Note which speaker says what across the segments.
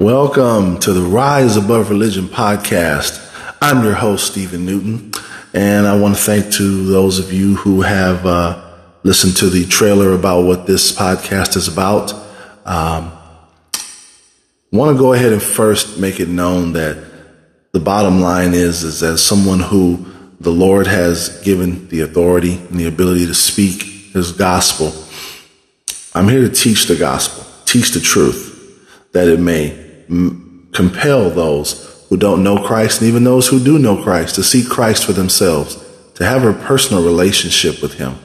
Speaker 1: Welcome to the Rise Above Religion podcast. I'm your host, Stephen Newton, and I want to thank to those of you who have uh, listened to the trailer about what this podcast is about. Um, want to go ahead and first make it known that the bottom line is, is as someone who the Lord has given the authority and the ability to speak His gospel, I'm here to teach the gospel, teach the truth, that it may compel those who don't know Christ and even those who do know Christ to seek Christ for themselves, to have a personal relationship with Him.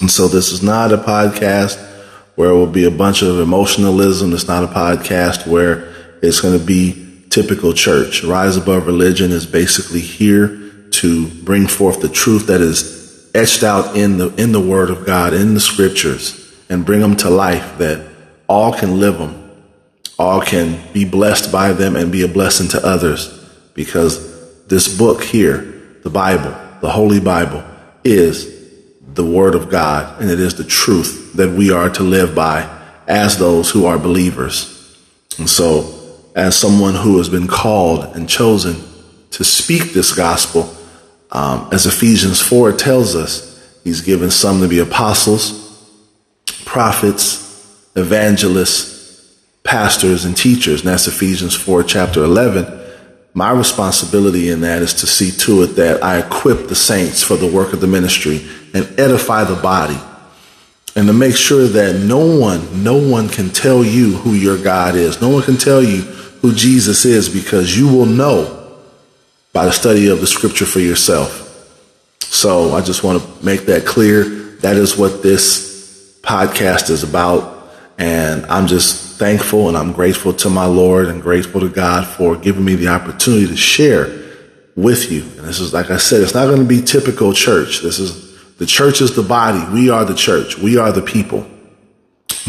Speaker 1: And so this is not a podcast where it will be a bunch of emotionalism. It's not a podcast where it's going to be typical church. Rise Above Religion is basically here to bring forth the truth that is etched out in the, in the Word of God, in the scriptures, and bring them to life that all can live them all can be blessed by them and be a blessing to others because this book here, the Bible, the Holy Bible, is the Word of God and it is the truth that we are to live by as those who are believers. And so, as someone who has been called and chosen to speak this gospel, um, as Ephesians 4 tells us, He's given some to be apostles, prophets, evangelists, pastors and teachers, and that's Ephesians 4, chapter 11. My responsibility in that is to see to it that I equip the saints for the work of the ministry and edify the body and to make sure that no one, no one can tell you who your God is. No one can tell you who Jesus is because you will know by the study of the scripture for yourself. So I just want to make that clear. That is what this podcast is about. And I'm just thankful and I'm grateful to my Lord and grateful to God for giving me the opportunity to share with you. And this is, like I said, it's not going to be typical church. This is, the church is the body. We are the church. We are the people.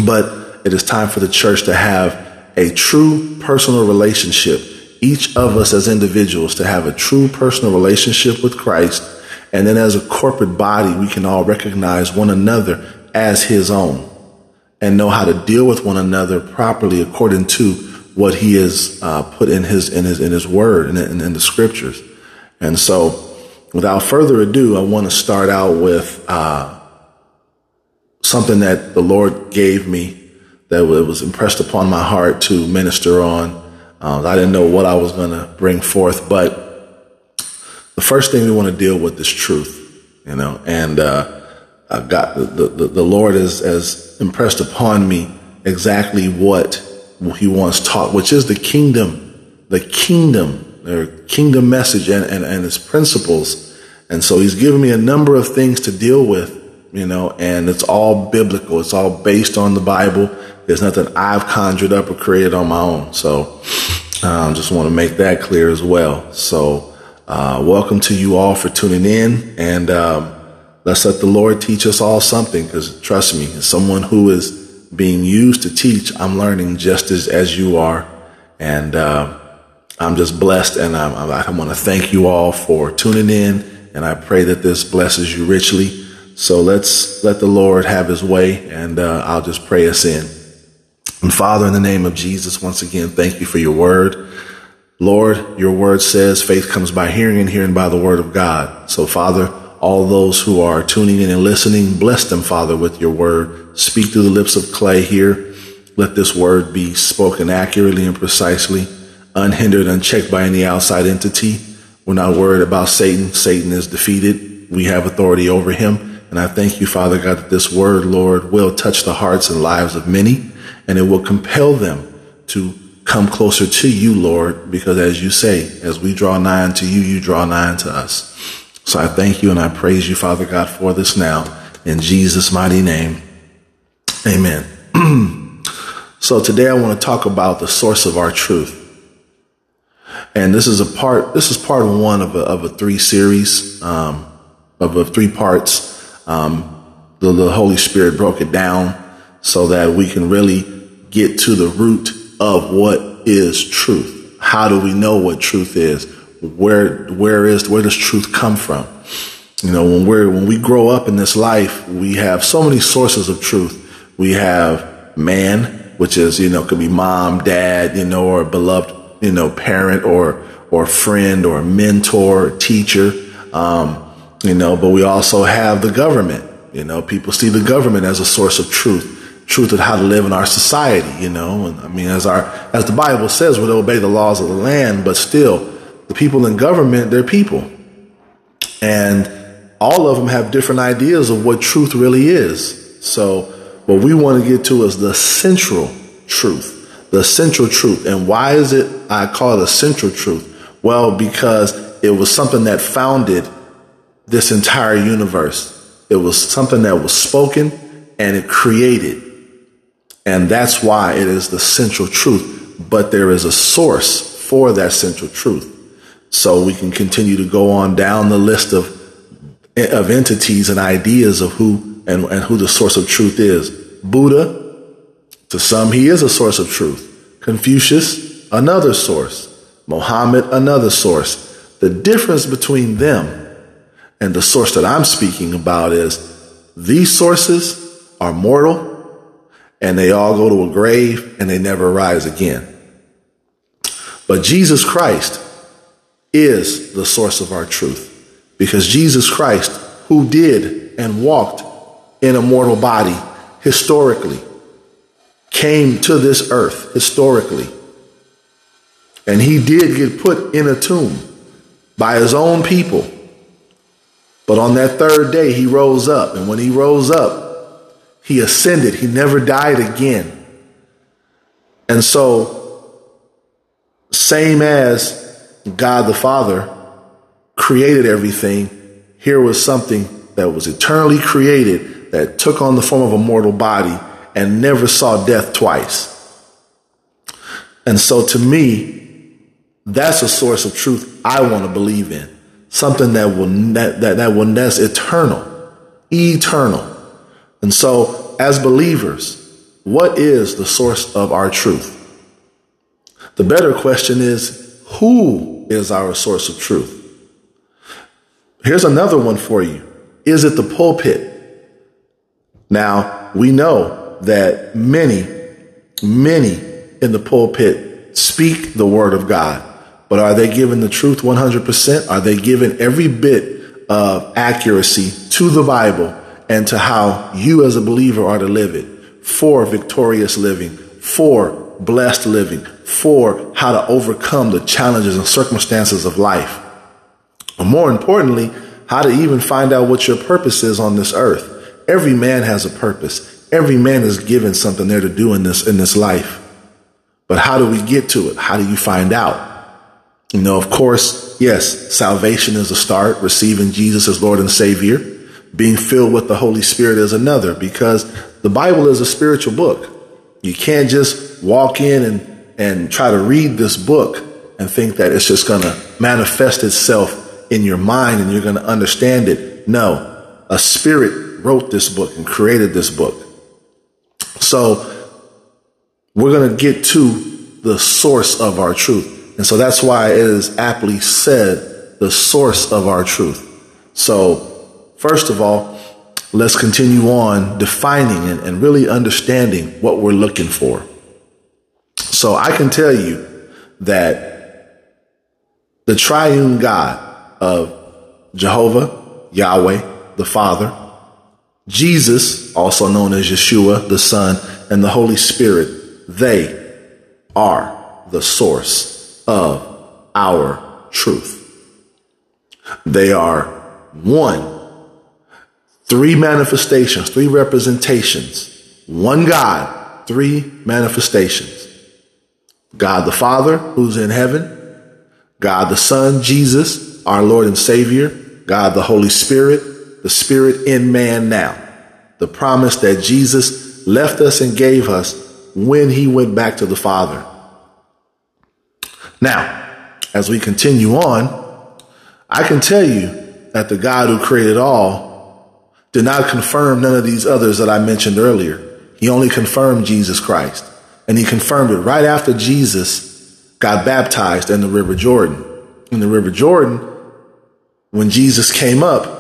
Speaker 1: But it is time for the church to have a true personal relationship. Each of us as individuals to have a true personal relationship with Christ. And then as a corporate body, we can all recognize one another as his own and know how to deal with one another properly according to what he has uh, put in his in his in his word and in, in, the scriptures. And so, without further ado, I want to start out with uh, something that the Lord gave me that was impressed upon my heart to minister on. Uh, I didn't know what I was going to bring forth, but the first thing we want to deal with is truth, you know, and uh, I got the, the, the Lord has, has impressed upon me exactly what he wants taught, which is the kingdom, the kingdom, their kingdom message and, and, and its principles. And so he's given me a number of things to deal with, you know, and it's all biblical. It's all based on the Bible. There's nothing I've conjured up or created on my own. So, um, just want to make that clear as well. So, uh, welcome to you all for tuning in and, um, Let's let the Lord teach us all something because trust me, as someone who is being used to teach, I'm learning just as, as you are. And, uh, I'm just blessed and I'm, I, I want to thank you all for tuning in and I pray that this blesses you richly. So let's let the Lord have his way and, uh, I'll just pray us in. And Father, in the name of Jesus, once again, thank you for your word. Lord, your word says faith comes by hearing and hearing by the word of God. So Father, all those who are tuning in and listening. Bless them, Father, with your word. Speak through the lips of clay here. Let this word be spoken accurately and precisely, unhindered, unchecked by any outside entity. We're not worried about Satan. Satan is defeated. We have authority over him. And I thank you, Father God, that this word, Lord, will touch the hearts and lives of many, and it will compel them to come closer to you, Lord, because as you say, as we draw nigh unto you, you draw nigh unto us. So I thank you and I praise you, Father God, for this now. In Jesus' mighty name. Amen. so today I want to talk about the source of our truth. And this is a part, this is part one of a, of a three series, um, of a three parts. Um, the, the Holy Spirit broke it down so that we can really get to the root of what is truth. How do we know what truth is? Where where is where does truth come from? You know, when we're when we grow up in this life, we have so many sources of truth. We have man, which is, you know, could be mom, dad, you know, or beloved, you know, parent or, or friend or mentor, teacher. Um, you know, but we also have the government. You know, people see the government as a source of truth, truth of how to live in our society. You know, and I mean, as our as the Bible says, we'll obey the laws of the land, but still, the people in government, they're people, and all of them have different ideas of what truth really is. So, what we want to get to is the central truth, the central truth. And why is it I call it a central truth? Well, because it was something that founded this entire universe. It was something that was spoken and it created. And that's why it is the central truth. But there is a source for that central truth. So we can continue to go on down the list of, of entities and ideas of who and, and who the source of truth is. Buddha, to some, he is a source of truth. Confucius, another source. Mohammed, another source. The difference between them and the source that I'm speaking about is these sources are mortal and they all go to a grave and they never rise again. But Jesus Christ is the source of our truth because Jesus Christ, who did and walked in a mortal body historically, came to this earth historically. And he did get put in a tomb by his own people but on that third day, he rose up. And when he rose up, he ascended. He never died again. And so, same as God the Father created everything, here was something that was eternally created that took on the form of a mortal body and never saw death twice. And so, to me, that's a source of truth I want to believe in something that will that, that, that will that's eternal, eternal. And so, as believers, what is the source of our truth? The better question is, who is our source of truth? Here's another one for you. Is it the pulpit? Now, we know that many, many in the pulpit speak the word of God. But are they given the truth 100%? Are they given every bit of accuracy to the Bible and to how you as a believer are to live it for victorious living, for blessed living, for how to overcome the challenges and circumstances of life? Or more importantly, how to even find out what your purpose is on this earth. Every man has a purpose. Every man is given something there to do in this, in this life. But how do we get to it? How do you find out? You know, of course, yes, salvation is a start, receiving Jesus as Lord and Savior. Being filled with the Holy Spirit is another because the Bible is a spiritual book. You can't just walk in and, and try to read this book and think that it's just going to manifest itself in your mind and you're going to understand it. No, a spirit wrote this book and created this book. So we're going to get to the source of our truth. And so that's why it is aptly said the source of our truth. So first of all, let's continue on defining and, and really understanding what we're looking for. So I can tell you that the triune God of Jehovah, Yahweh, the Father, Jesus, also known as Yeshua, the Son, and the Holy Spirit, they are the source of our truth. They are one, three manifestations, three representations, one God, three manifestations. God the Father, who's in heaven, God the Son, Jesus, our Lord and Savior, God the Holy Spirit, the Spirit in man now. The promise that Jesus left us and gave us when he went back to the Father. Now, as we continue on, I can tell you that the God who created all did not confirm none of these others that I mentioned earlier. He only confirmed Jesus Christ. And he confirmed it right after Jesus got baptized in the River Jordan. In the River Jordan, when Jesus came up,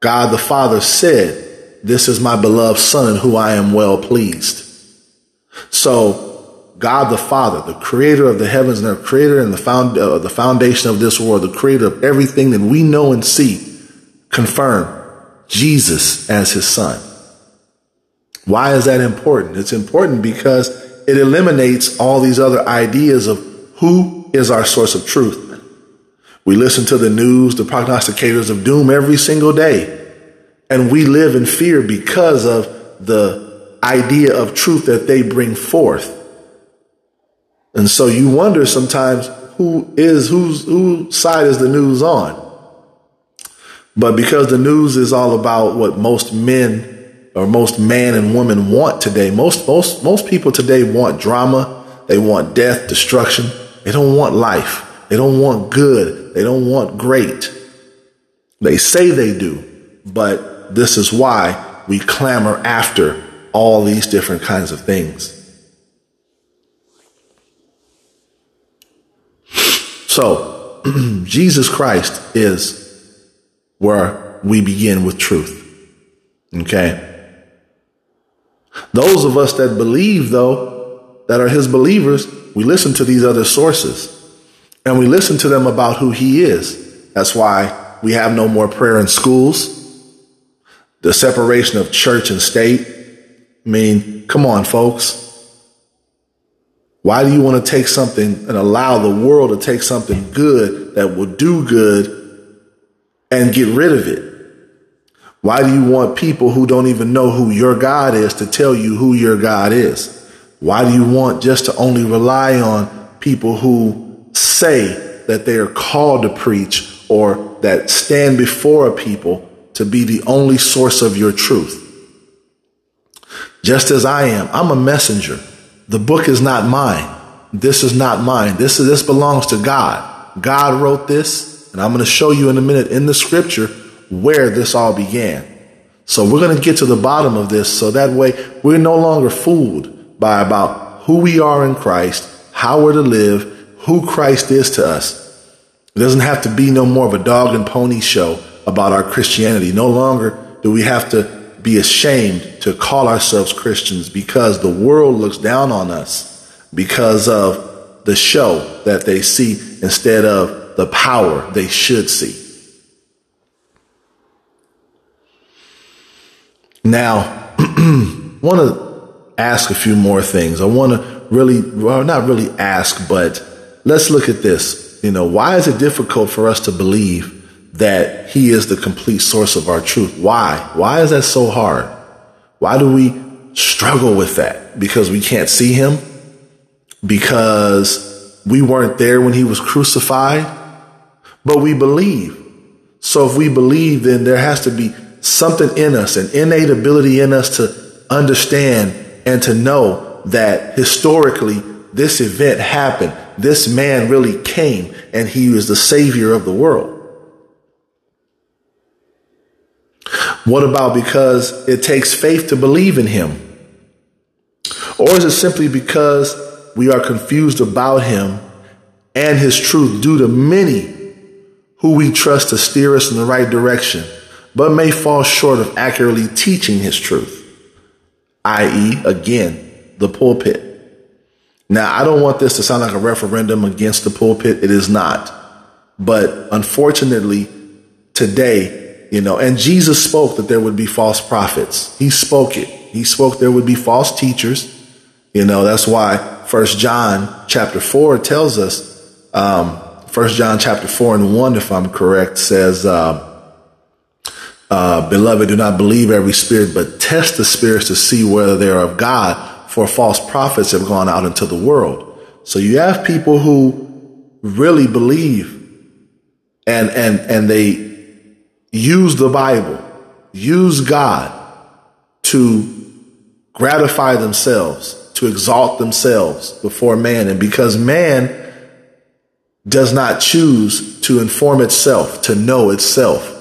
Speaker 1: God the Father said, This is my beloved Son in who I am well pleased. So God the Father, the creator of the heavens and the creator and the found, uh, the foundation of this world, the creator of everything that we know and see, confirmed Jesus as his son. Why is that important? It's important because it eliminates all these other ideas of who is our source of truth. We listen to the news, the prognosticators of doom every single day. And we live in fear because of the idea of truth that they bring forth. And so you wonder sometimes who is whose whose side is the news on? But because the news is all about what most men or most man and woman want today, most most most people today want drama, they want death, destruction. They don't want life. They don't want good. They don't want great. They say they do, but this is why we clamor after all these different kinds of things. So, Jesus Christ is where we begin with truth. Okay. Those of us that believe, though, that are his believers, we listen to these other sources and we listen to them about who he is. That's why we have no more prayer in schools, the separation of church and state. I mean, come on, folks. Why do you want to take something and allow the world to take something good that will do good and get rid of it? Why do you want people who don't even know who your God is to tell you who your God is? Why do you want just to only rely on people who say that they are called to preach or that stand before a people to be the only source of your truth? Just as I am, I'm a messenger. The book is not mine. This is not mine. This is, this belongs to God. God wrote this, and I'm going to show you in a minute in the scripture where this all began. So we're going to get to the bottom of this so that way we're no longer fooled by about who we are in Christ, how we're to live, who Christ is to us. It doesn't have to be no more of a dog and pony show about our Christianity. No longer do we have to be ashamed to call ourselves Christians because the world looks down on us because of the show that they see instead of the power they should see. Now, want to ask a few more things. I want to really, well, not really ask, but let's look at this. You know, why is it difficult for us to believe that He is the complete source of our truth? Why? Why is that so hard? Why do we struggle with that? Because we can't see Him? Because we weren't there when He was crucified? But we believe. So if we believe, then there has to be something in us, an innate ability in us to understand and to know that historically this event happened. This man really came and he was the savior of the world. What about because it takes faith to believe in him? Or is it simply because we are confused about him and his truth due to many who we trust to steer us in the right direction? But may fall short of accurately teaching his truth, i.e., again, the pulpit. Now, I don't want this to sound like a referendum against the pulpit. It is not. But unfortunately, today, you know, and Jesus spoke that there would be false prophets. He spoke it. He spoke there would be false teachers. You know, that's why First John chapter four tells us, um, First John chapter four and one, if I'm correct, says, uh, uh, beloved, do not believe every spirit, but test the spirits to see whether they are of God, for false prophets have gone out into the world. So you have people who really believe and, and, and they use the Bible, use God to gratify themselves, to exalt themselves before man. And because man does not choose to inform itself, to know itself,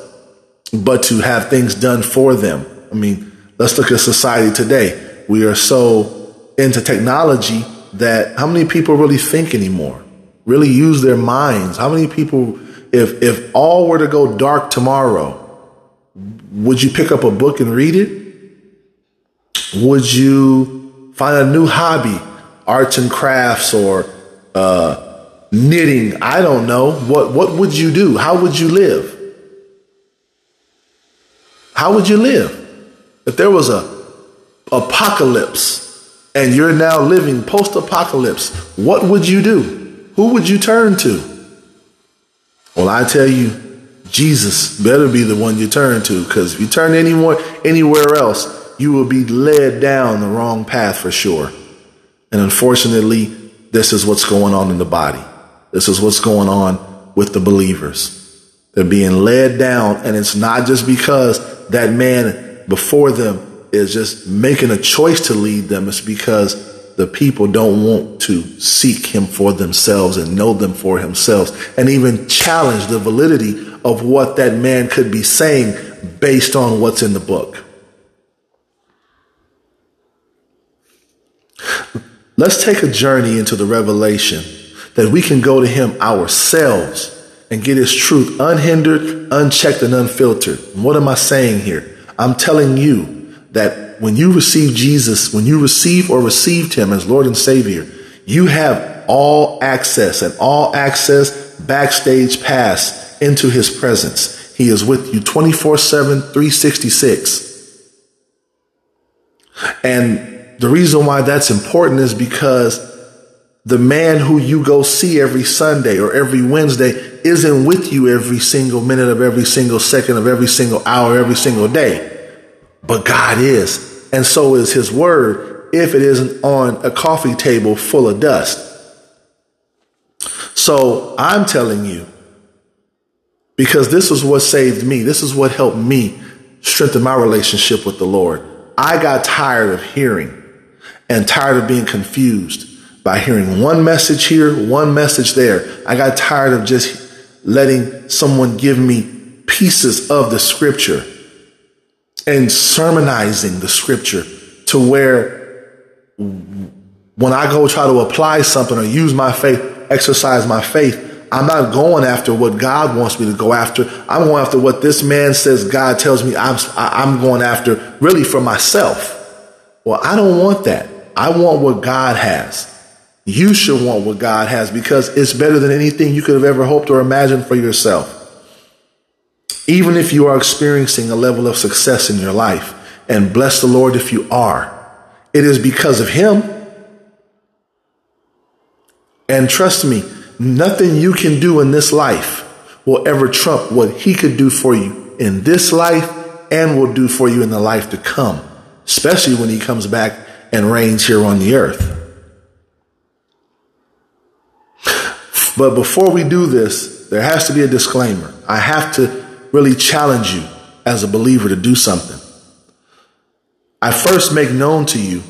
Speaker 1: but to have things done for them. I mean, let's look at society today. We are so into technology that how many people really think anymore? Really use their minds? How many people, if, if all were to go dark tomorrow, would you pick up a book and read it? Would you find a new hobby? arts and crafts or uh, knitting. I don't know. What, what would you do? How would you live? How would you live? If there was a apocalypse and you're now living post apocalypse, what would you do? Who would you turn to? Well, I tell you, Jesus better be the one you turn to because if you turn anyone anywhere else, you will be led down the wrong path for sure. And unfortunately, this is what's going on in the body. This is what's going on with the believers. They're being led down, and it's not just because that man before them is just making a choice to lead them. It's because the people don't want to seek him for themselves and know them for themselves and even challenge the validity of what that man could be saying based on what's in the book. Let's take a journey into the revelation that we can go to him ourselves and get his truth unhindered, unchecked, and unfiltered. What am I saying here? I'm telling you that when you receive Jesus, when you receive or received him as Lord and Savior, you have all access and all access backstage pass into his presence. He is with you 24 7, 366. And the reason why that's important is because the man who you go see every Sunday or every Wednesday isn't with you every single minute of every single second of every single hour, every single day. But God is. And so is his word if it isn't on a coffee table full of dust. So I'm telling you, because this is what saved me. This is what helped me strengthen my relationship with the Lord. I got tired of hearing and tired of being confused by hearing one message here, one message there. I got tired of just letting someone give me pieces of the scripture and sermonizing the scripture to where when I go try to apply something or use my faith, exercise my faith, I'm not going after what God wants me to go after. I'm going after what this man says God tells me I'm, I'm going after really for myself. Well, I don't want that. I want what God has. You should want what God has because it's better than anything you could have ever hoped or imagined for yourself. Even if you are experiencing a level of success in your life, and bless the Lord if you are, it is because of Him. And trust me, nothing you can do in this life will ever trump what He could do for you in this life and will do for you in the life to come, especially when He comes back and reigns here on the earth. But before we do this, there has to be a disclaimer. I have to really challenge you as a believer to do something. I first make known to you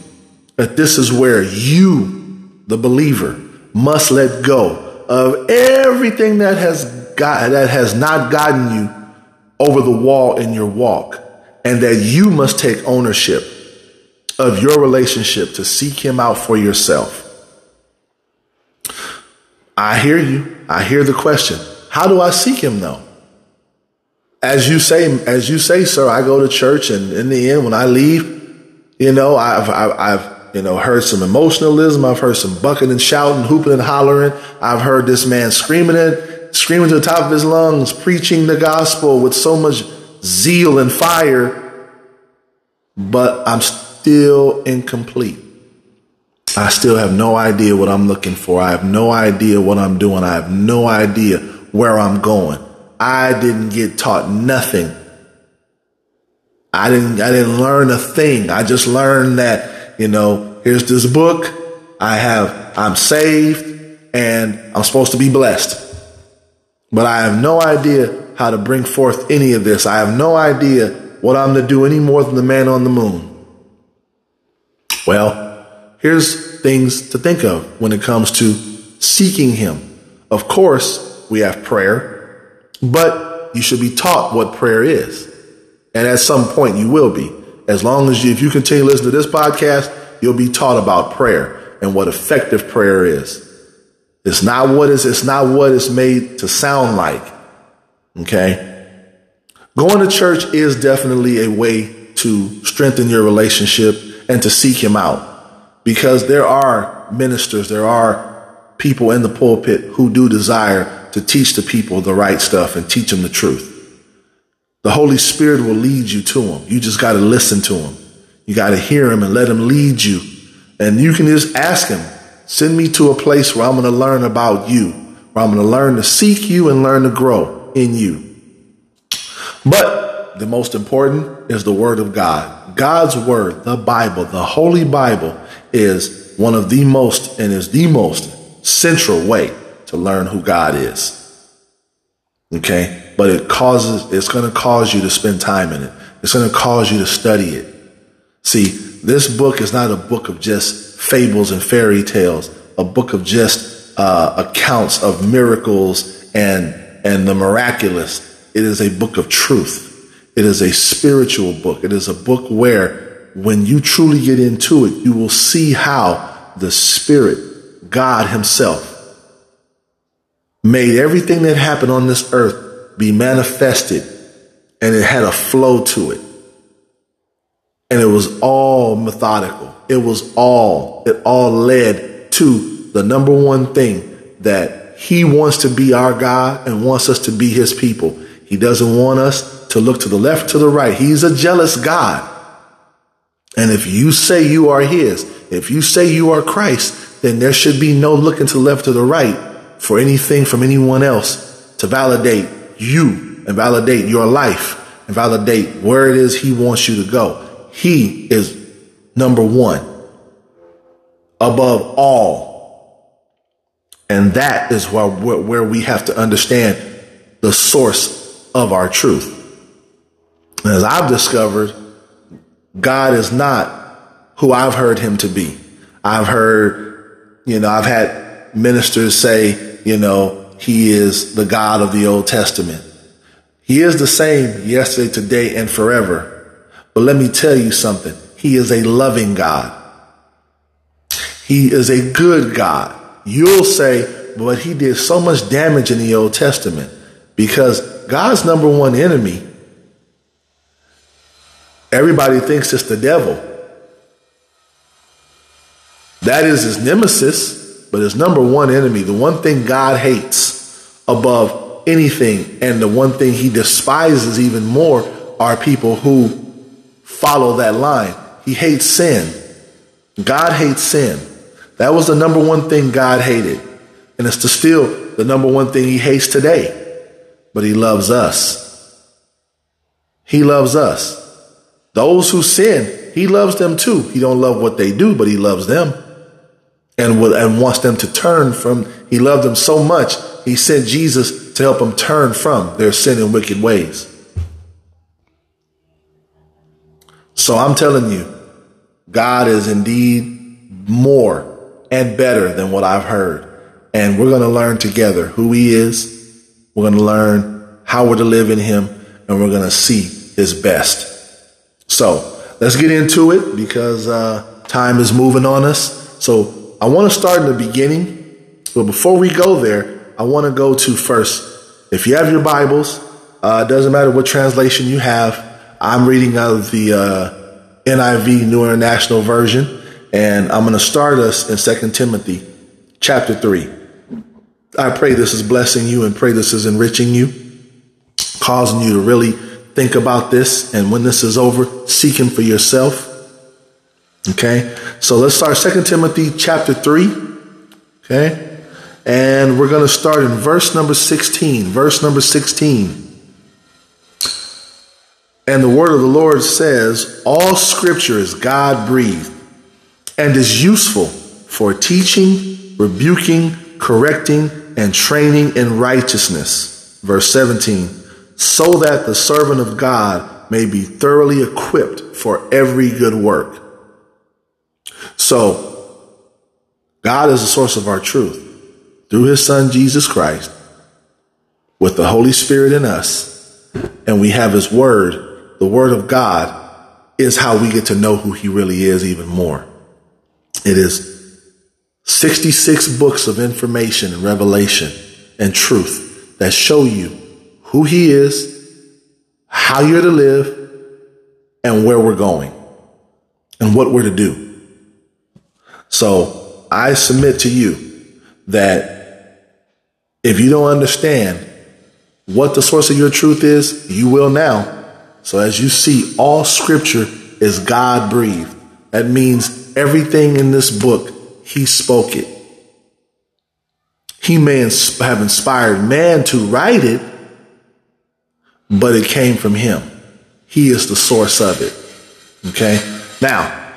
Speaker 1: that this is where you, the believer, must let go of everything that has got, that has not gotten you over the wall in your walk and that you must take ownership of your relationship to seek him out for yourself. I hear you. I hear the question. How do I seek him though? As you say, as you say, sir, I go to church and in the end, when I leave, you know, I've, I've, I've, you know, heard some emotionalism. I've heard some bucking and shouting, hooping and hollering. I've heard this man screaming it, screaming to the top of his lungs, preaching the gospel with so much zeal and fire. But I'm still incomplete. I still have no idea what I'm looking for. I have no idea what I'm doing. I have no idea where I'm going. I didn't get taught nothing. I didn't, I didn't learn a thing. I just learned that, you know, here's this book. I have, I'm saved and I'm supposed to be blessed. But I have no idea how to bring forth any of this. I have no idea what I'm to do any more than the man on the moon. Well, here's things to think of when it comes to seeking Him. Of course, we have prayer, but you should be taught what prayer is. And at some point you will be. As long as you, if you continue to listen to this podcast, you'll be taught about prayer and what effective prayer is. It's not what is, it's not what it's made to sound like. Okay. Going to church is definitely a way to strengthen your relationship and to seek him out. Because there are ministers, there are people in the pulpit who do desire to teach the people the right stuff and teach them the truth. The Holy Spirit will lead you to them. You just got to listen to him. You got to hear him and let him lead you. And you can just ask him, send me to a place where I'm going to learn about you, where I'm going to learn to seek you and learn to grow in you. But the most important is the word of God. God's word, the Bible, the Holy Bible is one of the most and is the most central way to learn who God is. Okay. But it causes, it's going to cause you to spend time in it. It's going to cause you to study it. See, this book is not a book of just fables and fairy tales, a book of just uh, accounts of miracles and, and the miraculous. It is a book of truth. It is a spiritual book. It is a book where when you truly get into it, you will see how the Spirit, God Himself, made everything that happened on this earth be manifested and it had a flow to it. And it was all methodical. It was all, it all led to the number one thing that he wants to be our God and wants us to be his people. He doesn't want us to look to the left, to the right. He's a jealous God. And if you say you are his, if you say you are Christ, then there should be no looking to left or the right for anything from anyone else to validate you and validate your life and validate where it is he wants you to go. He is number one above all. And that is where, where we have to understand the source of our truth. As I've discovered, God is not who I've heard him to be. I've heard, you know, I've had ministers say, you know, he is the God of the Old Testament. He is the same yesterday, today, and forever. But let me tell you something. He is a loving God. He is a good God. You'll say, but he did so much damage in the Old Testament because God's number one enemy, everybody thinks it's the devil. That is his nemesis, but his number one enemy, the one thing God hates above anything, and the one thing he despises even more are people who follow that line. He hates sin. God hates sin. That was the number one thing God hated. And it's still the number one thing he hates today. But he loves us. He loves us. Those who sin, he loves them too. He don't love what they do, but he loves them and will, and wants them to turn from, he loved them so much. He sent Jesus to help them turn from their sin and wicked ways. So I'm telling you, God is indeed more and better than what I've heard. And we're going to learn together who he is. We're going to learn how we're to live in him and we're going to see his best. So let's get into it because uh, time is moving on us. So I want to start in the beginning. But before we go there, I want to go to first. If you have your Bibles, uh, doesn't matter what translation you have. I'm reading out of the uh, NIV New International Version. And I'm going to start us in Second Timothy chapter 3. I pray this is blessing you and pray this is enriching you, causing you to really think about this. And when this is over, seek Him for yourself. Okay. So let's start Second Timothy chapter 3. Okay. And we're going to start in verse number 16. Verse number 16. And the word of the Lord says, All scripture is God breathed and is useful for teaching, rebuking, correcting, and training in righteousness. Verse 17, so that the servant of God may be thoroughly equipped for every good work. So, God is the source of our truth through his son Jesus Christ with the Holy Spirit in us. And we have his word. The word of God is how we get to know who he really is even more. It is 66 books of information and revelation and truth that show you who he is, how you're to live, and where we're going and what we're to do. So I submit to you that if you don't understand what the source of your truth is, you will now. So as you see, all scripture is God breathed. That means everything in this book, he spoke it. He may have inspired man to write it, but it came from him. He is the source of it. Okay. Now,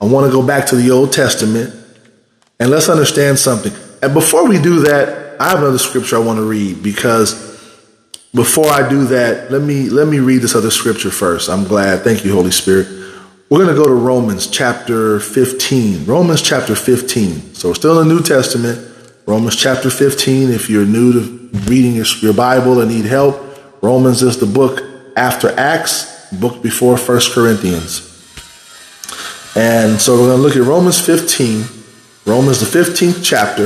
Speaker 1: I want to go back to the Old Testament and let's understand something. And before we do that, I have another scripture I want to read because before I do that, let me let me read this other scripture first. I'm glad. Thank you, Holy Spirit. We're going to go to Romans chapter 15. Romans chapter 15. So we're still in the New Testament. Romans chapter 15. If you're new to reading your, your Bible and need help, Romans is the book after Acts, book before First Corinthians. And so we're going to look at Romans 15, Romans the 15th chapter,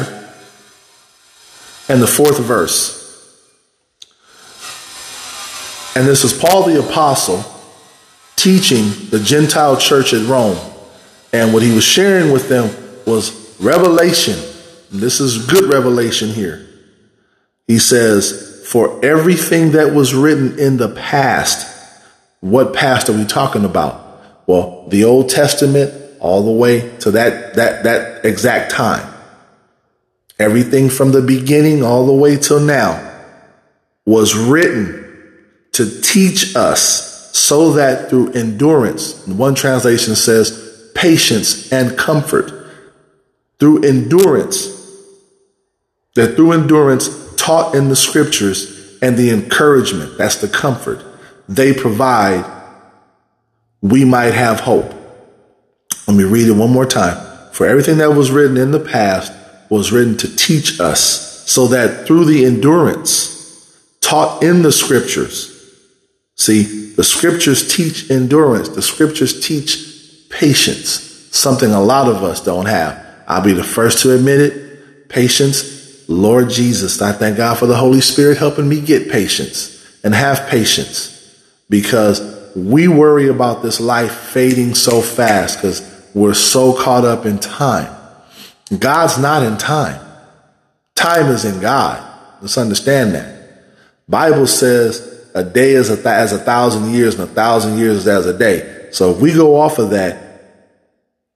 Speaker 1: and the fourth verse. And this is Paul the Apostle teaching the Gentile church at Rome. And what he was sharing with them was revelation. This is good revelation here. He says, For everything that was written in the past, what past are we talking about? Well, the Old Testament all the way to that, that, that exact time. Everything from the beginning all the way till now was written to teach us so that through endurance, one translation says patience and comfort, through endurance, that through endurance taught in the scriptures and the encouragement, that's the comfort they provide, we might have hope. Let me read it one more time. For everything that was written in the past was written to teach us so that through the endurance taught in the scriptures, See, the scriptures teach endurance. The scriptures teach patience, something a lot of us don't have. I'll be the first to admit it. Patience, Lord Jesus. I thank God for the Holy Spirit helping me get patience and have patience because we worry about this life fading so fast because we're so caught up in time. God's not in time. Time is in God. Let's understand that. Bible says a day is a th- as a thousand years, and a thousand years is as a day. So if we go off of that,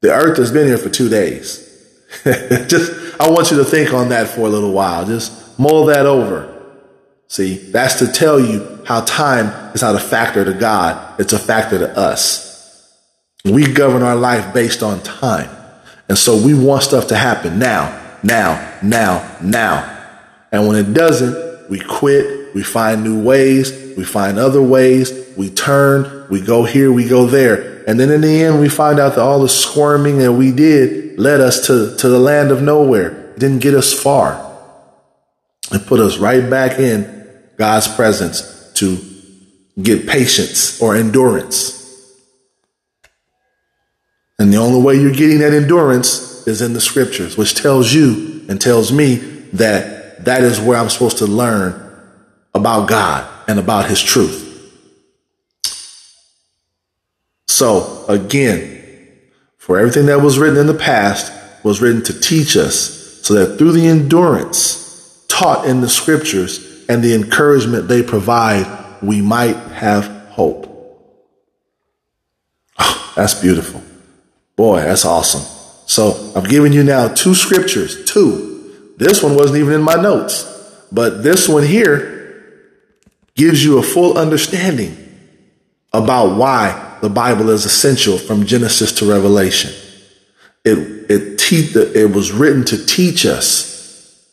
Speaker 1: the earth has been here for two days. Just, I want you to think on that for a little while. Just mull that over. See, that's to tell you how time is not a factor to God. It's a factor to us. We govern our life based on time. And so we want stuff to happen now, now, now, now. And when it doesn't, we quit, we find new ways, we find other ways, we turn, we go here, we go there. And then in the end, we find out that all the squirming that we did led us to, to the land of nowhere. It didn't get us far. It put us right back in God's presence to get patience or endurance. And the only way you're getting that endurance is in the scriptures, which tells you and tells me that that is where I'm supposed to learn about God and about his truth. So again, for everything that was written in the past was written to teach us so that through the endurance taught in the scriptures and the encouragement they provide, we might have hope. Oh, that's beautiful. Boy, that's awesome. So I've given you now two scriptures, two. This one wasn't even in my notes, but this one here gives you a full understanding about why the Bible is essential from Genesis to Revelation. It, it, te- it was written to teach us.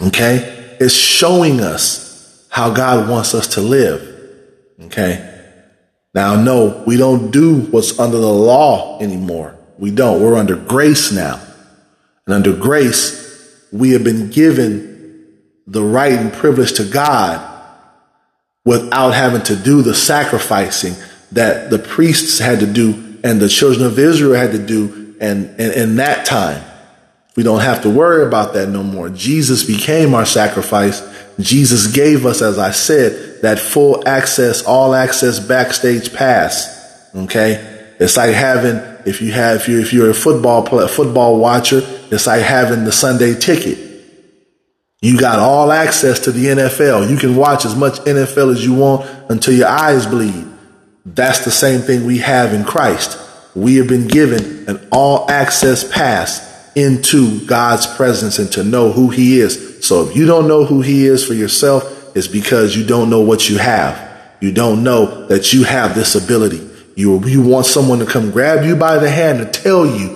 Speaker 1: Okay. It's showing us how God wants us to live. Okay. Now, no, we don't do what's under the law anymore. We don't. We're under grace now. And under grace, we have been given the right and privilege to God without having to do the sacrificing that the priests had to do and the children of Israel had to do and in that time. We don't have to worry about that no more. Jesus became our sacrifice. Jesus gave us, as I said, that full access, all access backstage pass. Okay. It's like having, if you have, if you if you're a football player, football watcher, it's like having the Sunday ticket. You got all access to the NFL. You can watch as much NFL as you want until your eyes bleed. That's the same thing we have in Christ. We have been given an all access pass into God's presence and to know who he is. So if you don't know who he is for yourself, it's because you don't know what you have. You don't know that you have this ability. You, you want someone to come grab you by the hand and tell you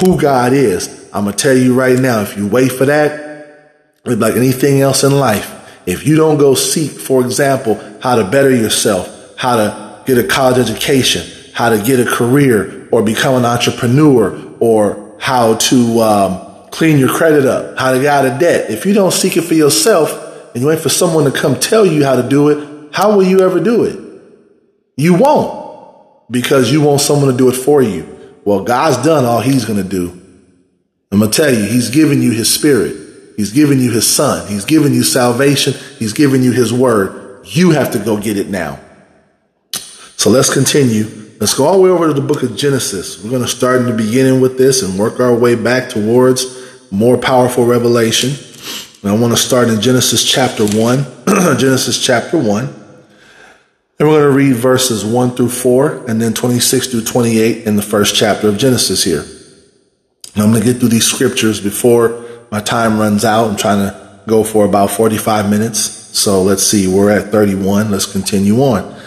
Speaker 1: who God is. I'm going to tell you right now, if you wait for that, like anything else in life, if you don't go seek, for example, how to better yourself, how to get a college education, how to get a career or become an entrepreneur or how to um, clean your credit up, how to get out of debt. If you don't seek it for yourself and you wait for someone to come tell you how to do it, how will you ever do it? You won't because you want someone to do it for you. Well, God's done all he's going to do. I'm going to tell you, he's given you his spirit. He's given you his son. He's given you salvation. He's given you his word. You have to go get it now. So let's continue Let's go all the way over to the book of Genesis. We're going to start in the beginning with this and work our way back towards more powerful revelation. And I want to start in Genesis chapter 1. Genesis chapter 1. And we're going to read verses 1 through 4 and then 26 through 28 in the first chapter of Genesis here. And I'm going to get through these scriptures before my time runs out. I'm trying to go for about 45 minutes. So let's see, we're at 31. Let's continue on.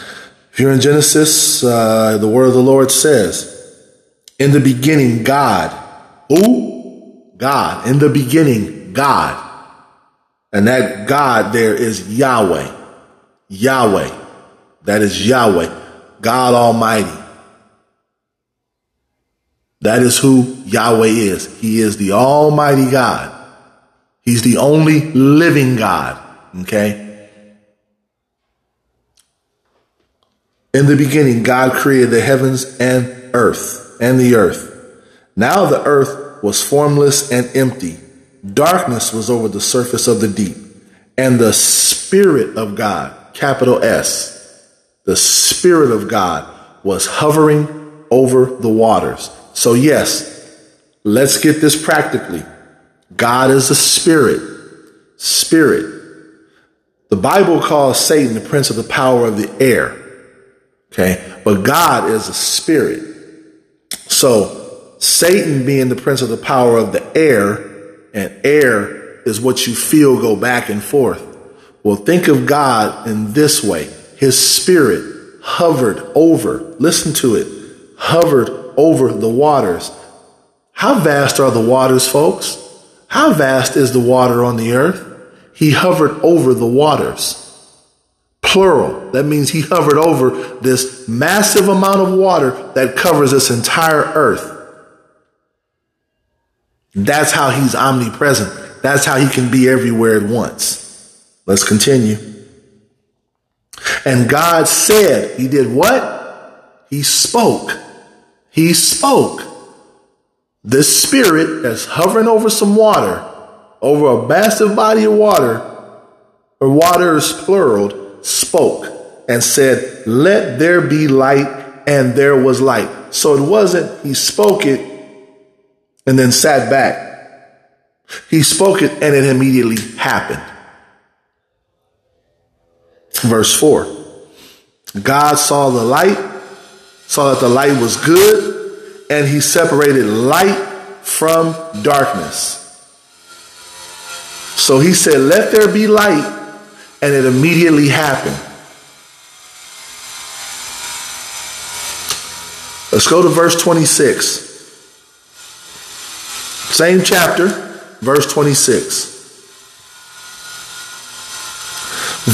Speaker 1: Here in Genesis, uh, the word of the Lord says, in the beginning, God. Who? God. In the beginning, God. And that God there is Yahweh. Yahweh. That is Yahweh. God Almighty. That is who Yahweh is. He is the Almighty God. He's the only living God. Okay. In the beginning, God created the heavens and earth and the earth. Now the earth was formless and empty. Darkness was over the surface of the deep. And the Spirit of God, capital S, the Spirit of God was hovering over the waters. So yes, let's get this practically. God is a spirit. Spirit. The Bible calls Satan the prince of the power of the air. Okay. But God is a spirit. So Satan being the prince of the power of the air and air is what you feel go back and forth. Well, think of God in this way. His spirit hovered over, listen to it, hovered over the waters. How vast are the waters, folks? How vast is the water on the earth? He hovered over the waters plural. That means he hovered over this massive amount of water that covers this entire earth. That's how he's omnipresent. That's how he can be everywhere at once. Let's continue. And God said, He did what? He spoke. He spoke. This spirit that's hovering over some water, over a massive body of water, or water is plural, spoke and said, Let there be light, and there was light. So it wasn't he spoke it and then sat back. He spoke it and it immediately happened. Verse 4 God saw the light, saw that the light was good, and he separated light from darkness. So he said, Let there be light, and it immediately happened. Let's go to verse 26. Same chapter, verse 26.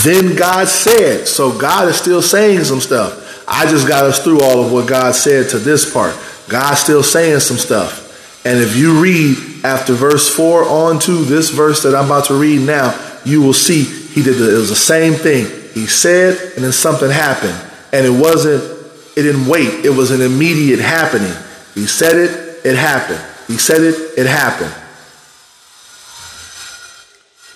Speaker 1: Then God said, so God is still saying some stuff. I just got us through all of what God said to this part. God's still saying some stuff. And if you read after verse 4 on to this verse that I'm about to read now, you will see he did the, it was the same thing. He said, and then something happened. And it wasn't, it didn't wait. It was an immediate happening. He said it, it happened. He said it, it happened.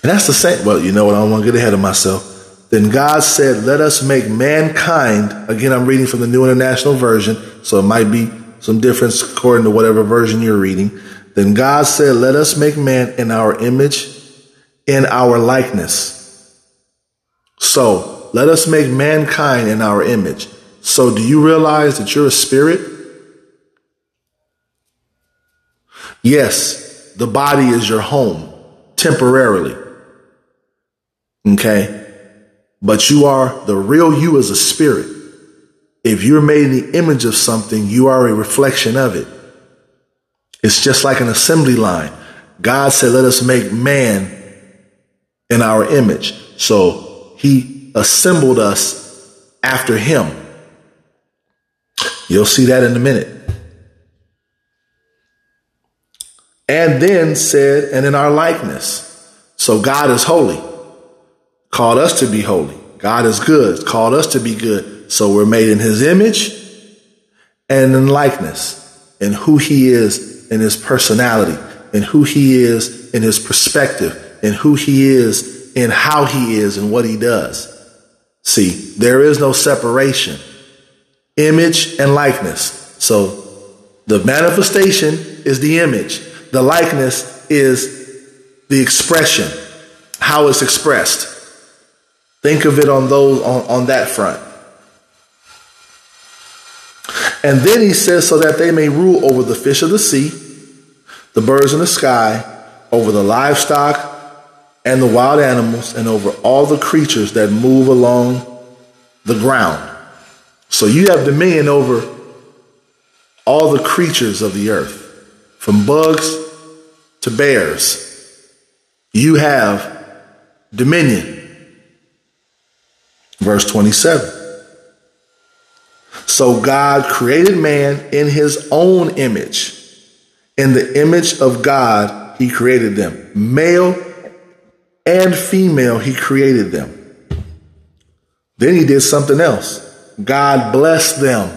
Speaker 1: And that's the same. Well, you know what? I don't want to get ahead of myself. Then God said, Let us make mankind. Again, I'm reading from the New International Version, so it might be some difference according to whatever version you're reading. Then God said, Let us make man in our image, in our likeness. So let us make mankind in our image. So do you realize that you're a spirit? Yes, the body is your home temporarily. Okay. But you are the real you as a spirit. If you're made in the image of something, you are a reflection of it. It's just like an assembly line. God said, let us make man in our image. So he assembled us after him. You'll see that in a minute. And then said, and in our likeness. So God is holy called us to be holy. God is good, called us to be good. So we're made in his image and in likeness, in who he is in his personality, in who he is in his perspective, in who he is in how he is and what he does. See, there is no separation. Image and likeness. So the manifestation is the image. The likeness is the expression, how it's expressed. Think of it on those on, on that front. And then he says, so that they may rule over the fish of the sea, the birds in the sky, over the livestock and the wild animals, and over all the creatures that move along the ground. So you have dominion over all the creatures of the earth, from bugs to bears. You have dominion. Verse 27. So God created man in his own image. In the image of God, he created them. Male and female, he created them. Then he did something else. God blessed them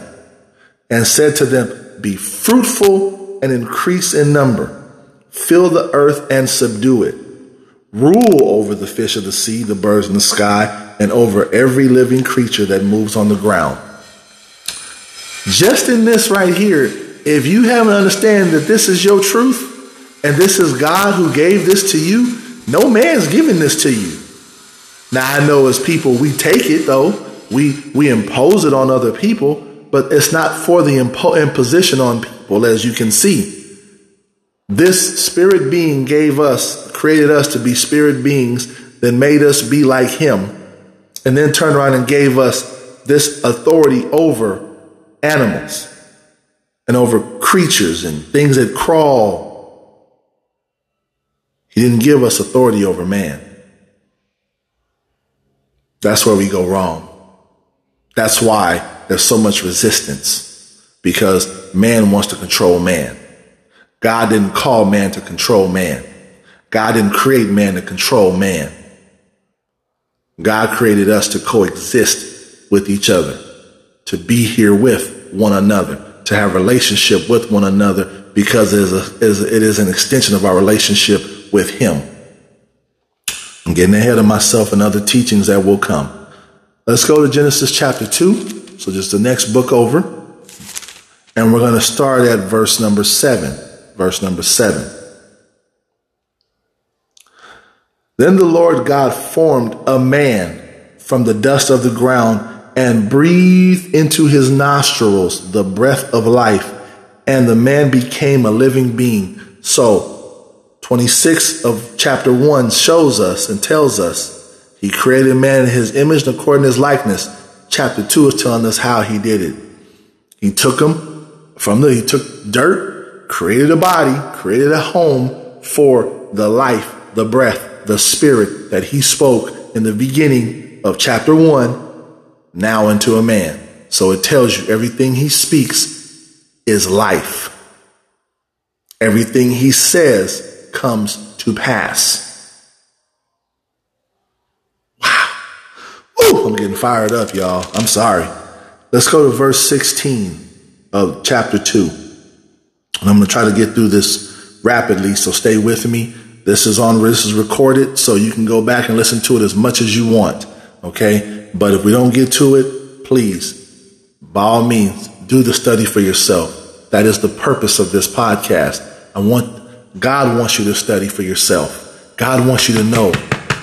Speaker 1: and said to them, Be fruitful and increase in number. Fill the earth and subdue it. Rule over the fish of the sea, the birds in the sky, and over every living creature that moves on the ground. Just in this right here, if you haven't understand that this is your truth and this is God who gave this to you, no man's giving this to you. Now I know as people we take it though, we we impose it on other people, but it's not for the impo- imposition on people as you can see. This spirit being gave us, created us to be spirit beings then made us be like him and then turned around and gave us this authority over animals and over creatures and things that crawl. He didn't give us authority over man. That's where we go wrong. That's why there's so much resistance because man wants to control man. God didn't call man to control man. God didn't create man to control man. God created us to coexist with each other, to be here with one another, to have relationship with one another because it is, a, it is an extension of our relationship with Him. I'm getting ahead of myself and other teachings that will come. Let's go to Genesis chapter 2. So just the next book over. And we're going to start at verse number 7. Verse number 7. Then the Lord God formed a man from the dust of the ground and breathed into his nostrils the breath of life, and the man became a living being. So, 26 of chapter 1 shows us and tells us he created man in his image and according to his likeness. Chapter 2 is telling us how he did it. He took him from the, he took dirt, created a body, created a home for the life, the breath, the spirit that he spoke in the beginning of chapter one now into a man. So it tells you everything he speaks is life. Everything he says comes to pass. Wow. Ooh, I'm getting fired up, y'all. I'm sorry. Let's go to verse 16 of chapter 2. And I'm going to try to get through this rapidly, so stay with me. This is on, this is recorded, so you can go back and listen to it as much as you want. Okay. But if we don't get to it, please, by all means, do the study for yourself. That is the purpose of this podcast. I want, God wants you to study for yourself. God wants you to know.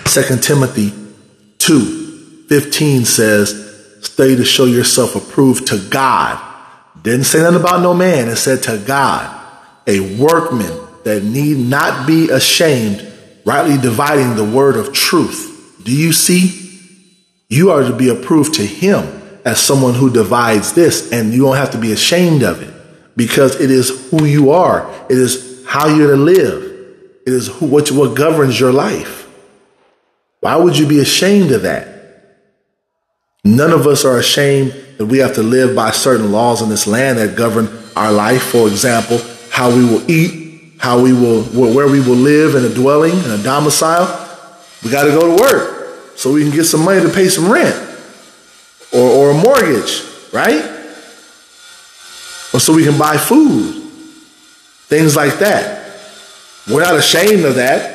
Speaker 1: Second Timothy 2, 15 says, study to show yourself approved to God. Didn't say nothing about no man. It said to God, a workman that need not be ashamed, rightly dividing the word of truth. Do you see? You are to be approved to him as someone who divides this, and you don't have to be ashamed of it because it is who you are. It is how you're to live. It is what, what governs your life. Why would you be ashamed of that? None of us are ashamed that we have to live by certain laws in this land that govern our life. For example, how we will eat, how we will, where we will live in a dwelling, in a domicile. We got to go to work so we can get some money to pay some rent or, or a mortgage, right? Or so we can buy food, things like that. We're not ashamed of that.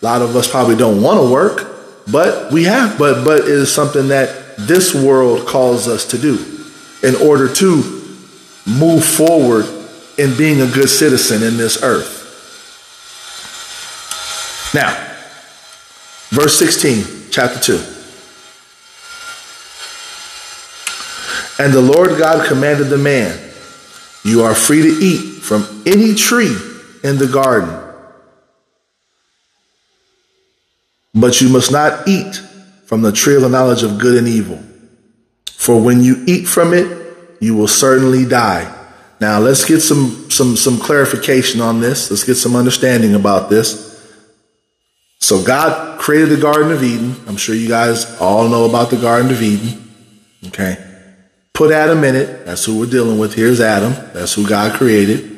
Speaker 1: A lot of us probably don't want to work, but we have. But but it is something that this world calls us to do in order to move forward in being a good citizen in this earth. Now, verse 16, chapter 2. And the Lord God commanded the man, You are free to eat from any tree in the garden, but you must not eat from the tree of the knowledge of good and evil. For when you eat from it, you will certainly die. Now let's get some, some, some clarification on this. Let's get some understanding about this. So God created the Garden of Eden. I'm sure you guys all know about the Garden of Eden. Okay put Adam in it. That's who we're dealing with. Here's Adam. That's who God created.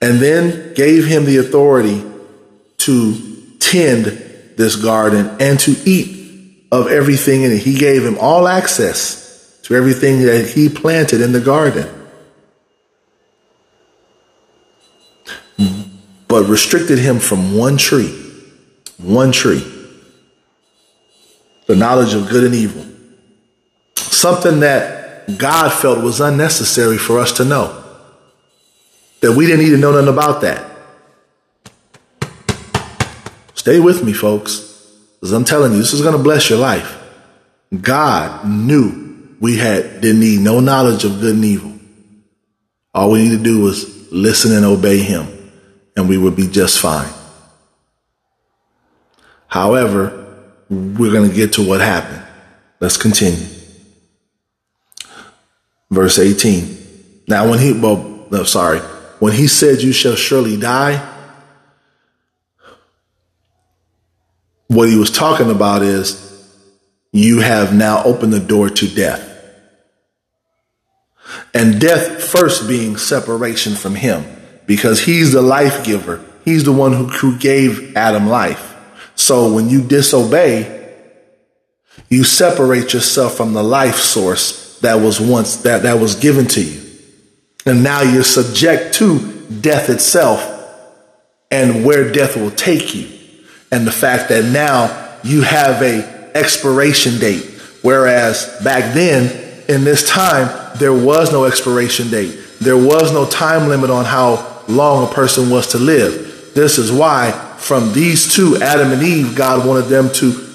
Speaker 1: And then gave him the authority to tend this garden and to eat of everything in it. He gave him all access to everything that he planted in the garden. But restricted him from one tree. One tree. The knowledge of good and evil. Something that God felt was unnecessary for us to know. That we didn't need to know nothing about that. Stay with me, folks. Because I'm telling you, this is going to bless your life. God knew we had didn't need no knowledge of good and evil. All we need to do was listen and obey him, and we would be just fine. However, we're going to get to what happened. Let's continue verse 18. Now, when he, well, no, sorry, when he said, You shall surely die, what he was talking about is, You have now opened the door to death. And death first being separation from him, because he's the life giver. He's the one who, who gave Adam life. So when you disobey, you separate yourself from the life source that was once that, that was given to you. And now you're subject to death itself and where death will take you. And the fact that now you have a expiration date. Whereas back then in this time, there was no expiration date. There was no time limit on how long a person was to live. This is why from these two, Adam and Eve, God wanted them to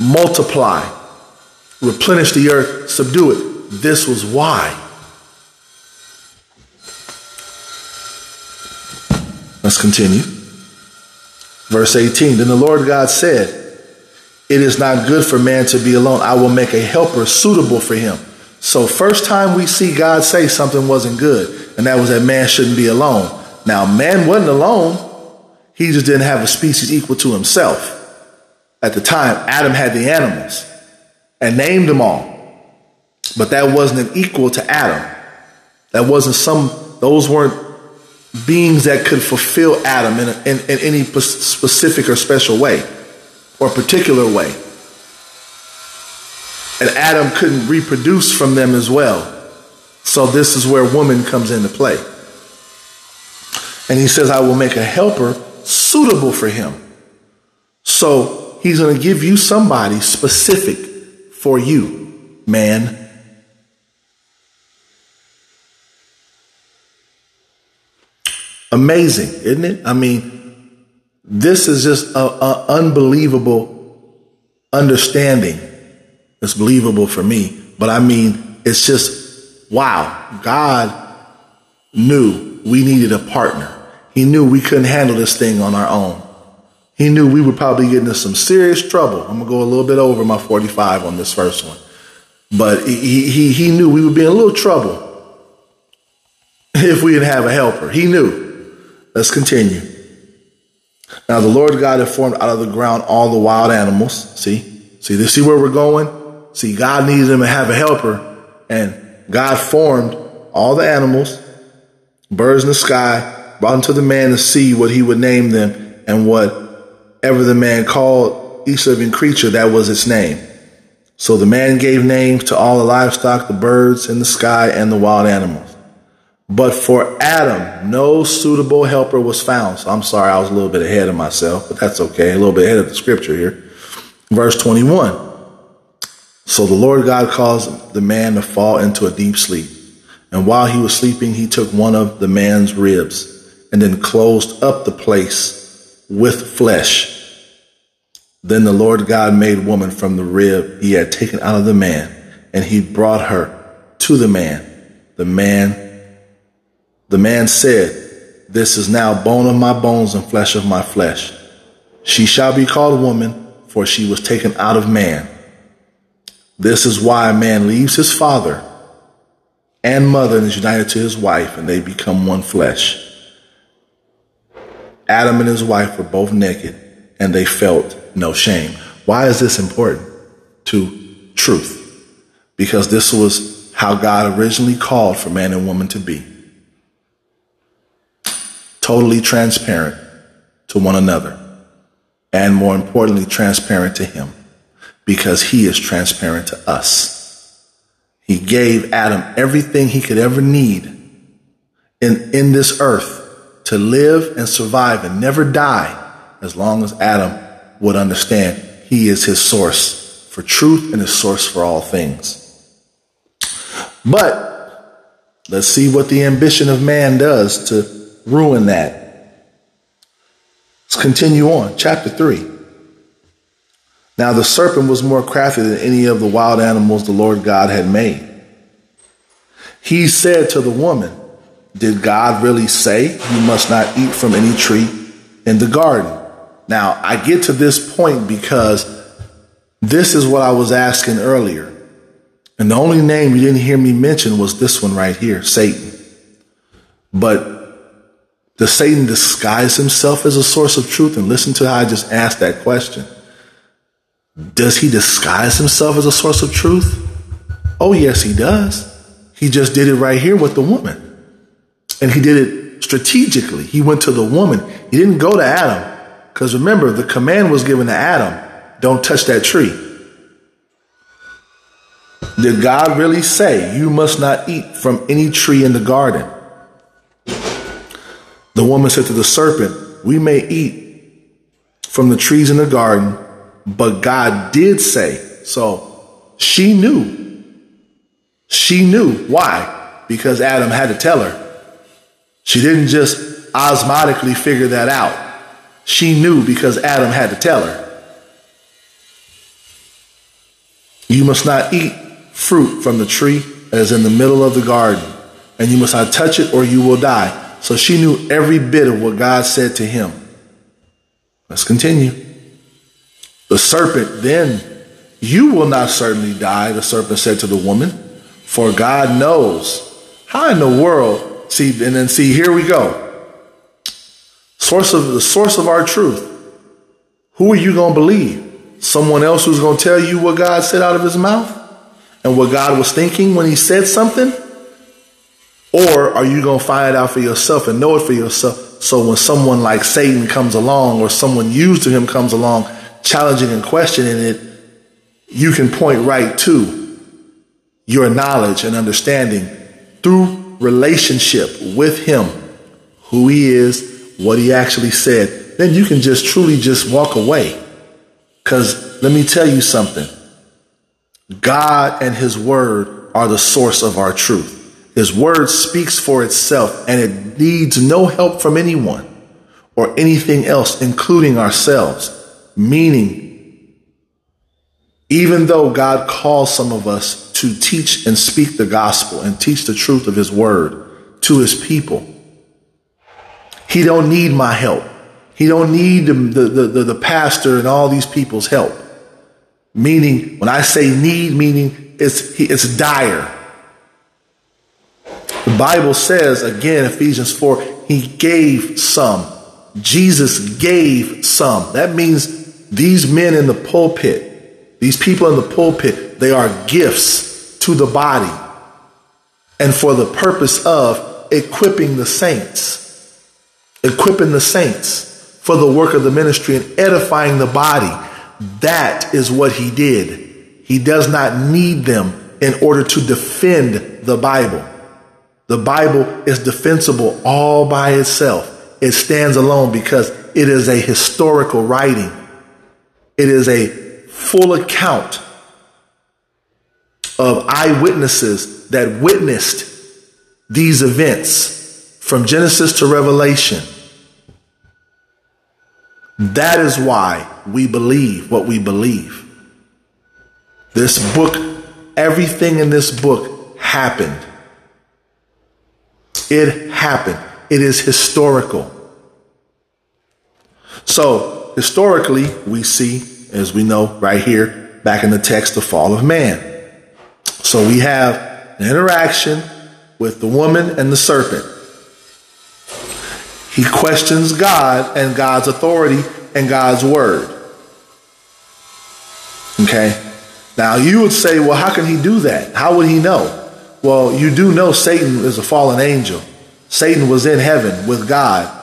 Speaker 1: multiply, replenish the earth, subdue it this was why. Let's continue. Verse 18 Then the Lord God said, It is not good for man to be alone. I will make a helper suitable for him. So, first time we see God say something wasn't good, and that was that man shouldn't be alone. Now, man wasn't alone, he just didn't have a species equal to himself. At the time, Adam had the animals and named them all. But that wasn't an equal to Adam. That wasn't some, those weren't beings that could fulfill Adam in, a, in, in any specific or special way or particular way. And Adam couldn't reproduce from them as well. So this is where woman comes into play. And he says, I will make a helper suitable for him. So he's going to give you somebody specific for you, man. Amazing, isn't it? I mean, this is just an unbelievable understanding. It's believable for me, but I mean, it's just wow. God knew we needed a partner. He knew we couldn't handle this thing on our own. He knew we would probably get into some serious trouble. I'm gonna go a little bit over my 45 on this first one, but he he he knew we would be in a little trouble if we didn't have a helper. He knew. Let's continue. Now the Lord God had formed out of the ground all the wild animals. See, see, this, see where we're going. See, God needed him to have a helper, and God formed all the animals, birds in the sky, brought them to the man to see what he would name them, and whatever the man called each living creature, that was its name. So the man gave names to all the livestock, the birds in the sky, and the wild animals. But for Adam, no suitable helper was found. So I'm sorry, I was a little bit ahead of myself, but that's okay. A little bit ahead of the scripture here. Verse 21. So the Lord God caused the man to fall into a deep sleep. And while he was sleeping, he took one of the man's ribs and then closed up the place with flesh. Then the Lord God made woman from the rib he had taken out of the man, and he brought her to the man. The man the man said, This is now bone of my bones and flesh of my flesh. She shall be called woman, for she was taken out of man. This is why a man leaves his father and mother and is united to his wife, and they become one flesh. Adam and his wife were both naked, and they felt no shame. Why is this important? To truth. Because this was how God originally called for man and woman to be totally transparent to one another, and more importantly, transparent to Him, because He is transparent to us. He gave Adam everything he could ever need in, in this earth to live and survive and never die as long as Adam would understand he is his source for truth and his source for all things. But let's see what the ambition of man does to ruin that. Let's continue on. Chapter 3. Now the serpent was more crafty than any of the wild animals the Lord God had made. He said to the woman, Did God really say you must not eat from any tree in the garden? Now, I get to this point because this is what I was asking earlier. And the only name you didn't hear me mention was this one right here, Satan. But does Satan disguise himself as a source of truth? And listen to how I just asked that question. Does he disguise himself as a source of truth? Oh, yes, he does. He just did it right here with the woman. And he did it strategically. He went to the woman. He didn't go to Adam. Because remember, the command was given to Adam don't touch that tree. Did God really say, You must not eat from any tree in the garden? The woman said to the serpent, We may eat from the trees in the garden, but God did say. So she knew. She knew. Why? Because Adam had to tell her. She didn't just osmotically figure that out. She knew because Adam had to tell her. You must not eat fruit from the tree that is in the middle of the garden, and you must not touch it or you will die. So she knew every bit of what God said to him. Let's continue. The serpent then, you will not certainly die, the serpent said to the woman, for God knows. How in the world? See, and then see, here we go. Source of the source of our truth. Who are you going to believe? Someone else who's going to tell you what God said out of his mouth and what God was thinking when he said something? Or are you going to find it out for yourself and know it for yourself? So when someone like Satan comes along or someone used to him comes along, challenging and questioning it, you can point right to your knowledge and understanding through relationship with him, who he is, what he actually said. Then you can just truly just walk away. Because let me tell you something. God and his word are the source of our truth. His word speaks for itself and it needs no help from anyone or anything else, including ourselves. Meaning, even though God calls some of us to teach and speak the gospel and teach the truth of his word to his people, he don't need my help. He don't need the, the, the, the pastor and all these people's help. Meaning, when I say need, meaning it's, it's dire. The Bible says, again, Ephesians 4, he gave some. Jesus gave some. That means these men in the pulpit, these people in the pulpit, they are gifts to the body and for the purpose of equipping the saints. Equipping the saints for the work of the ministry and edifying the body. That is what he did. He does not need them in order to defend the Bible. The Bible is defensible all by itself. It stands alone because it is a historical writing. It is a full account of eyewitnesses that witnessed these events from Genesis to Revelation. That is why we believe what we believe. This book, everything in this book happened. It happened. It is historical. So, historically, we see, as we know right here, back in the text, the fall of man. So we have an interaction with the woman and the serpent. He questions God and God's authority and God's word. Okay? Now you would say, well, how can he do that? How would he know? Well, you do know Satan is a fallen angel. Satan was in heaven with God.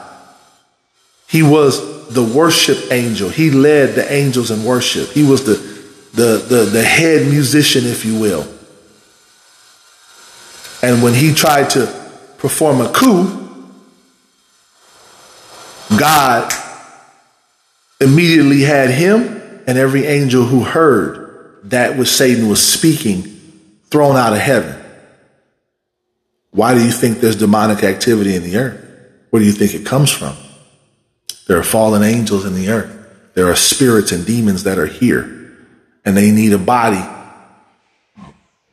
Speaker 1: He was the worship angel. He led the angels in worship. He was the, the, the, the head musician, if you will. And when he tried to perform a coup, God immediately had him and every angel who heard that which Satan was speaking thrown out of heaven. Why do you think there's demonic activity in the earth? Where do you think it comes from? There are fallen angels in the earth. There are spirits and demons that are here, and they need a body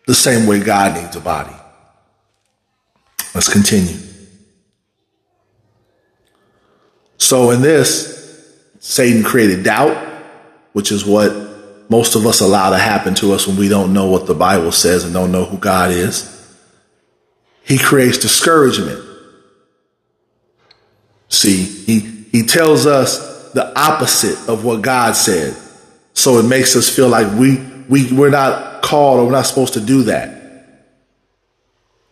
Speaker 1: the same way God needs a body. Let's continue. So, in this, Satan created doubt, which is what most of us allow to happen to us when we don't know what the Bible says and don't know who God is. He creates discouragement. See, he, he tells us the opposite of what God said. So it makes us feel like we, we, we're not called or we're not supposed to do that.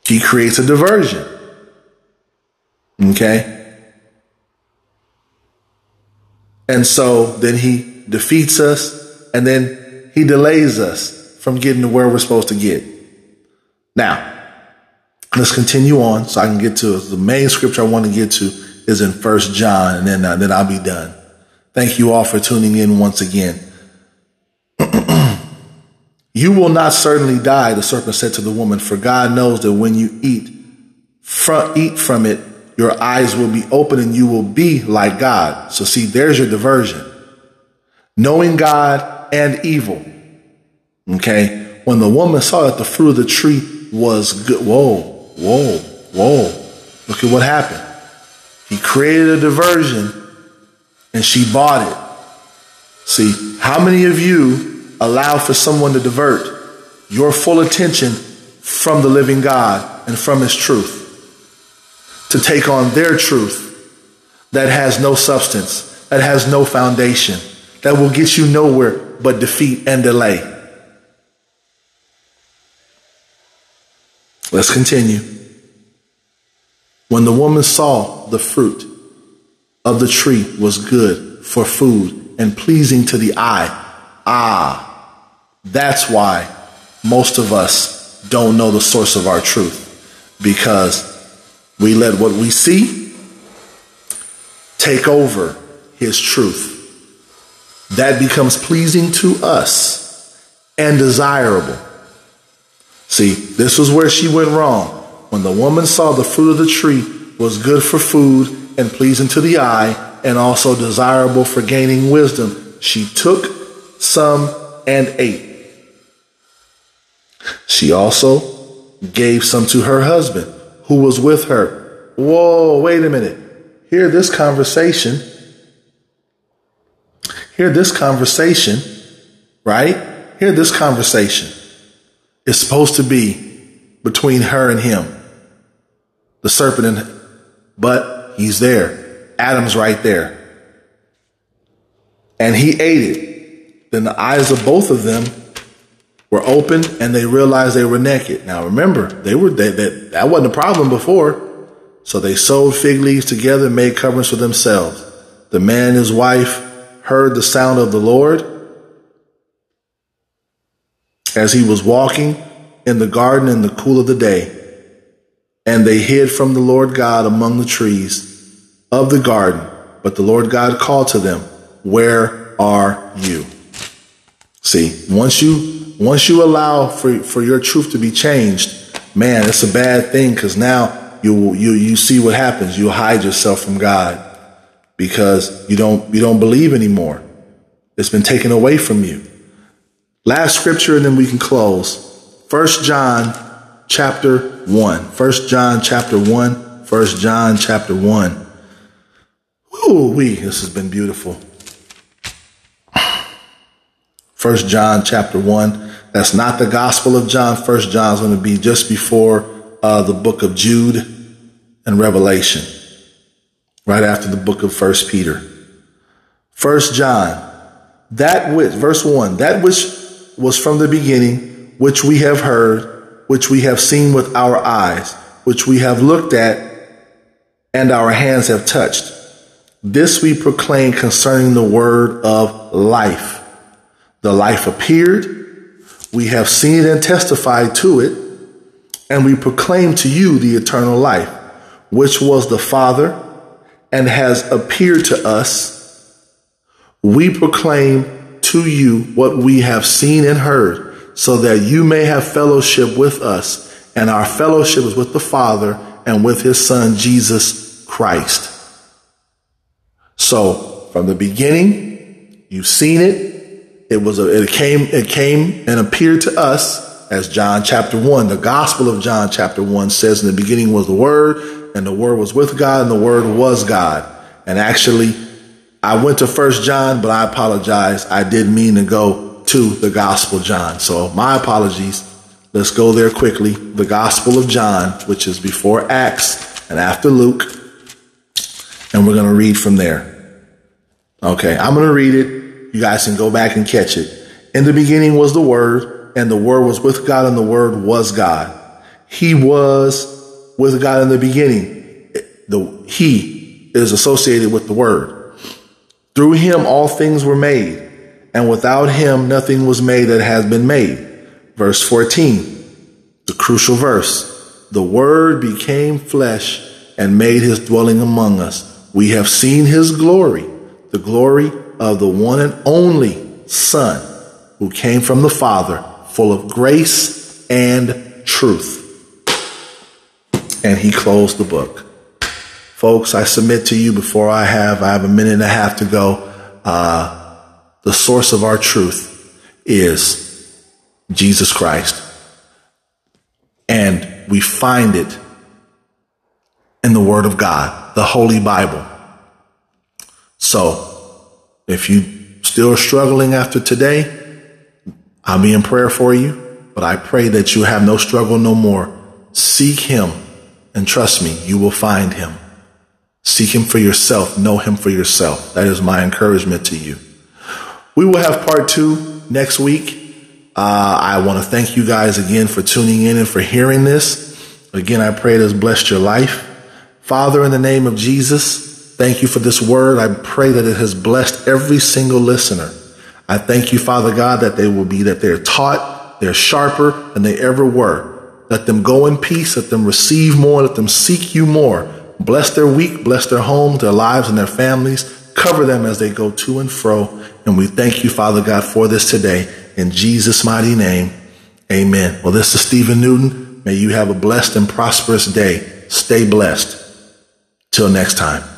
Speaker 1: He creates a diversion. Okay? And so then he defeats us and then he delays us from getting to where we're supposed to get. Now, let's continue on so I can get to the main scripture I want to get to is in First John and then, uh, then I'll be done. Thank you all for tuning in once again. you will not certainly die, the serpent said to the woman, for God knows that when you eat, eat from it, your eyes will be open and you will be like God. So see, there's your diversion. Knowing God and evil. Okay. When the woman saw that the fruit of the tree was good. Whoa, whoa, whoa. Look at what happened. He created a diversion and she bought it. See, how many of you allow for someone to divert your full attention from the living God and from his truth? to take on their truth that has no substance, that has no foundation, that will get you nowhere but defeat and delay. Let's continue. When the woman saw the fruit of the tree was good for food and pleasing to the eye, ah, that's why most of us don't know the source of our truth because we let what we see take over his truth. That becomes pleasing to us. and desirable. See, this was where she went wrong. When the woman saw the fruit of the tree was good for food and pleasing to the eye and also desirable for gaining wisdom, she took some and ate. She also gave some to her husband who was with her. Whoa, wait a minute. Hear this conversation. Hear this conversation, right? Hear this conversation. It's supposed to be between her and him. The serpent and, but he's there. Adam's right there. And he ate it. Then the eyes of both of them were open and they realized they were naked. Now remember, they were they, that that wasn't a problem before. So they sewed fig leaves together and made coverings for themselves. The man and his wife heard the sound of the Lord as he was walking in the garden in the cool of the day. And they hid from the Lord God among the trees of the garden. But the Lord God called to them, Where are you? See, once you once you allow for, for your truth to be changed, man, it's a bad thing because now you, you, you see what happens. You hide yourself from God because you don't, you don't believe anymore. It's been taken away from you. Last scripture and then we can close. First John chapter one. First John chapter one. First John chapter one. Ooh, we, this has been beautiful. First John chapter one. That's not the Gospel of John. First John is going to be just before uh, the book of Jude and Revelation, right after the book of First Peter. First John, that which, verse one, that which was from the beginning, which we have heard, which we have seen with our eyes, which we have looked at, and our hands have touched. This we proclaim concerning the word of life. The life appeared we have seen and testified to it, and we proclaim to you the eternal life, which was the Father and has appeared to us. We proclaim to you what we have seen and heard, so that you may have fellowship with us, and our fellowship is with the Father and with his Son, Jesus Christ. So, from the beginning, you've seen it, it was a, it came, it came and appeared to us as John chapter one, the gospel of John chapter one says in the beginning was the word and the word was with God and the word was God. And actually I went to first John, but I apologize. I didn't mean to go to the gospel John. So my apologies. Let's go there quickly. The gospel of John, which is before Acts and after Luke. And we're going to read from there. Okay. I'm going to read it you guys can go back and catch it. In the beginning was the Word, and the Word was with God, and the Word was God. He was with God in the beginning. The He is associated with the Word. Through Him all things were made, and without Him nothing was made that has been made. Verse 14, the crucial verse. The Word became flesh and made His dwelling among us. We have seen His glory, the glory of the one and only Son who came from the Father, full of grace and truth. And he closed the book. Folks, I submit to you before I have, I have a minute and a half to go. Uh, the source of our truth is Jesus Christ. And we find it in the Word of God, the Holy Bible. So, if you still struggling after today, I'll be in prayer for you, but I pray that you have no struggle no more. Seek him and trust me, you will find him. Seek him for yourself. Know him for yourself. That is my encouragement to you. We will have part two next week. Uh, I want to thank you guys again for tuning in and for hearing this. Again, I pray it has blessed your life. Father, in the name of Jesus, Thank you for this word. I pray that it has blessed every single listener. I thank you, Father God, that they will be, that they're taught, they're sharper than they ever were. Let them go in peace. Let them receive more. Let them seek you more. Bless their week. Bless their homes, their lives, and their families. Cover them as they go to and fro. And we thank you, Father God, for this today. In Jesus' mighty name, amen. Well, this is Stephen Newton. May you have a blessed and prosperous day. Stay blessed. Till next time.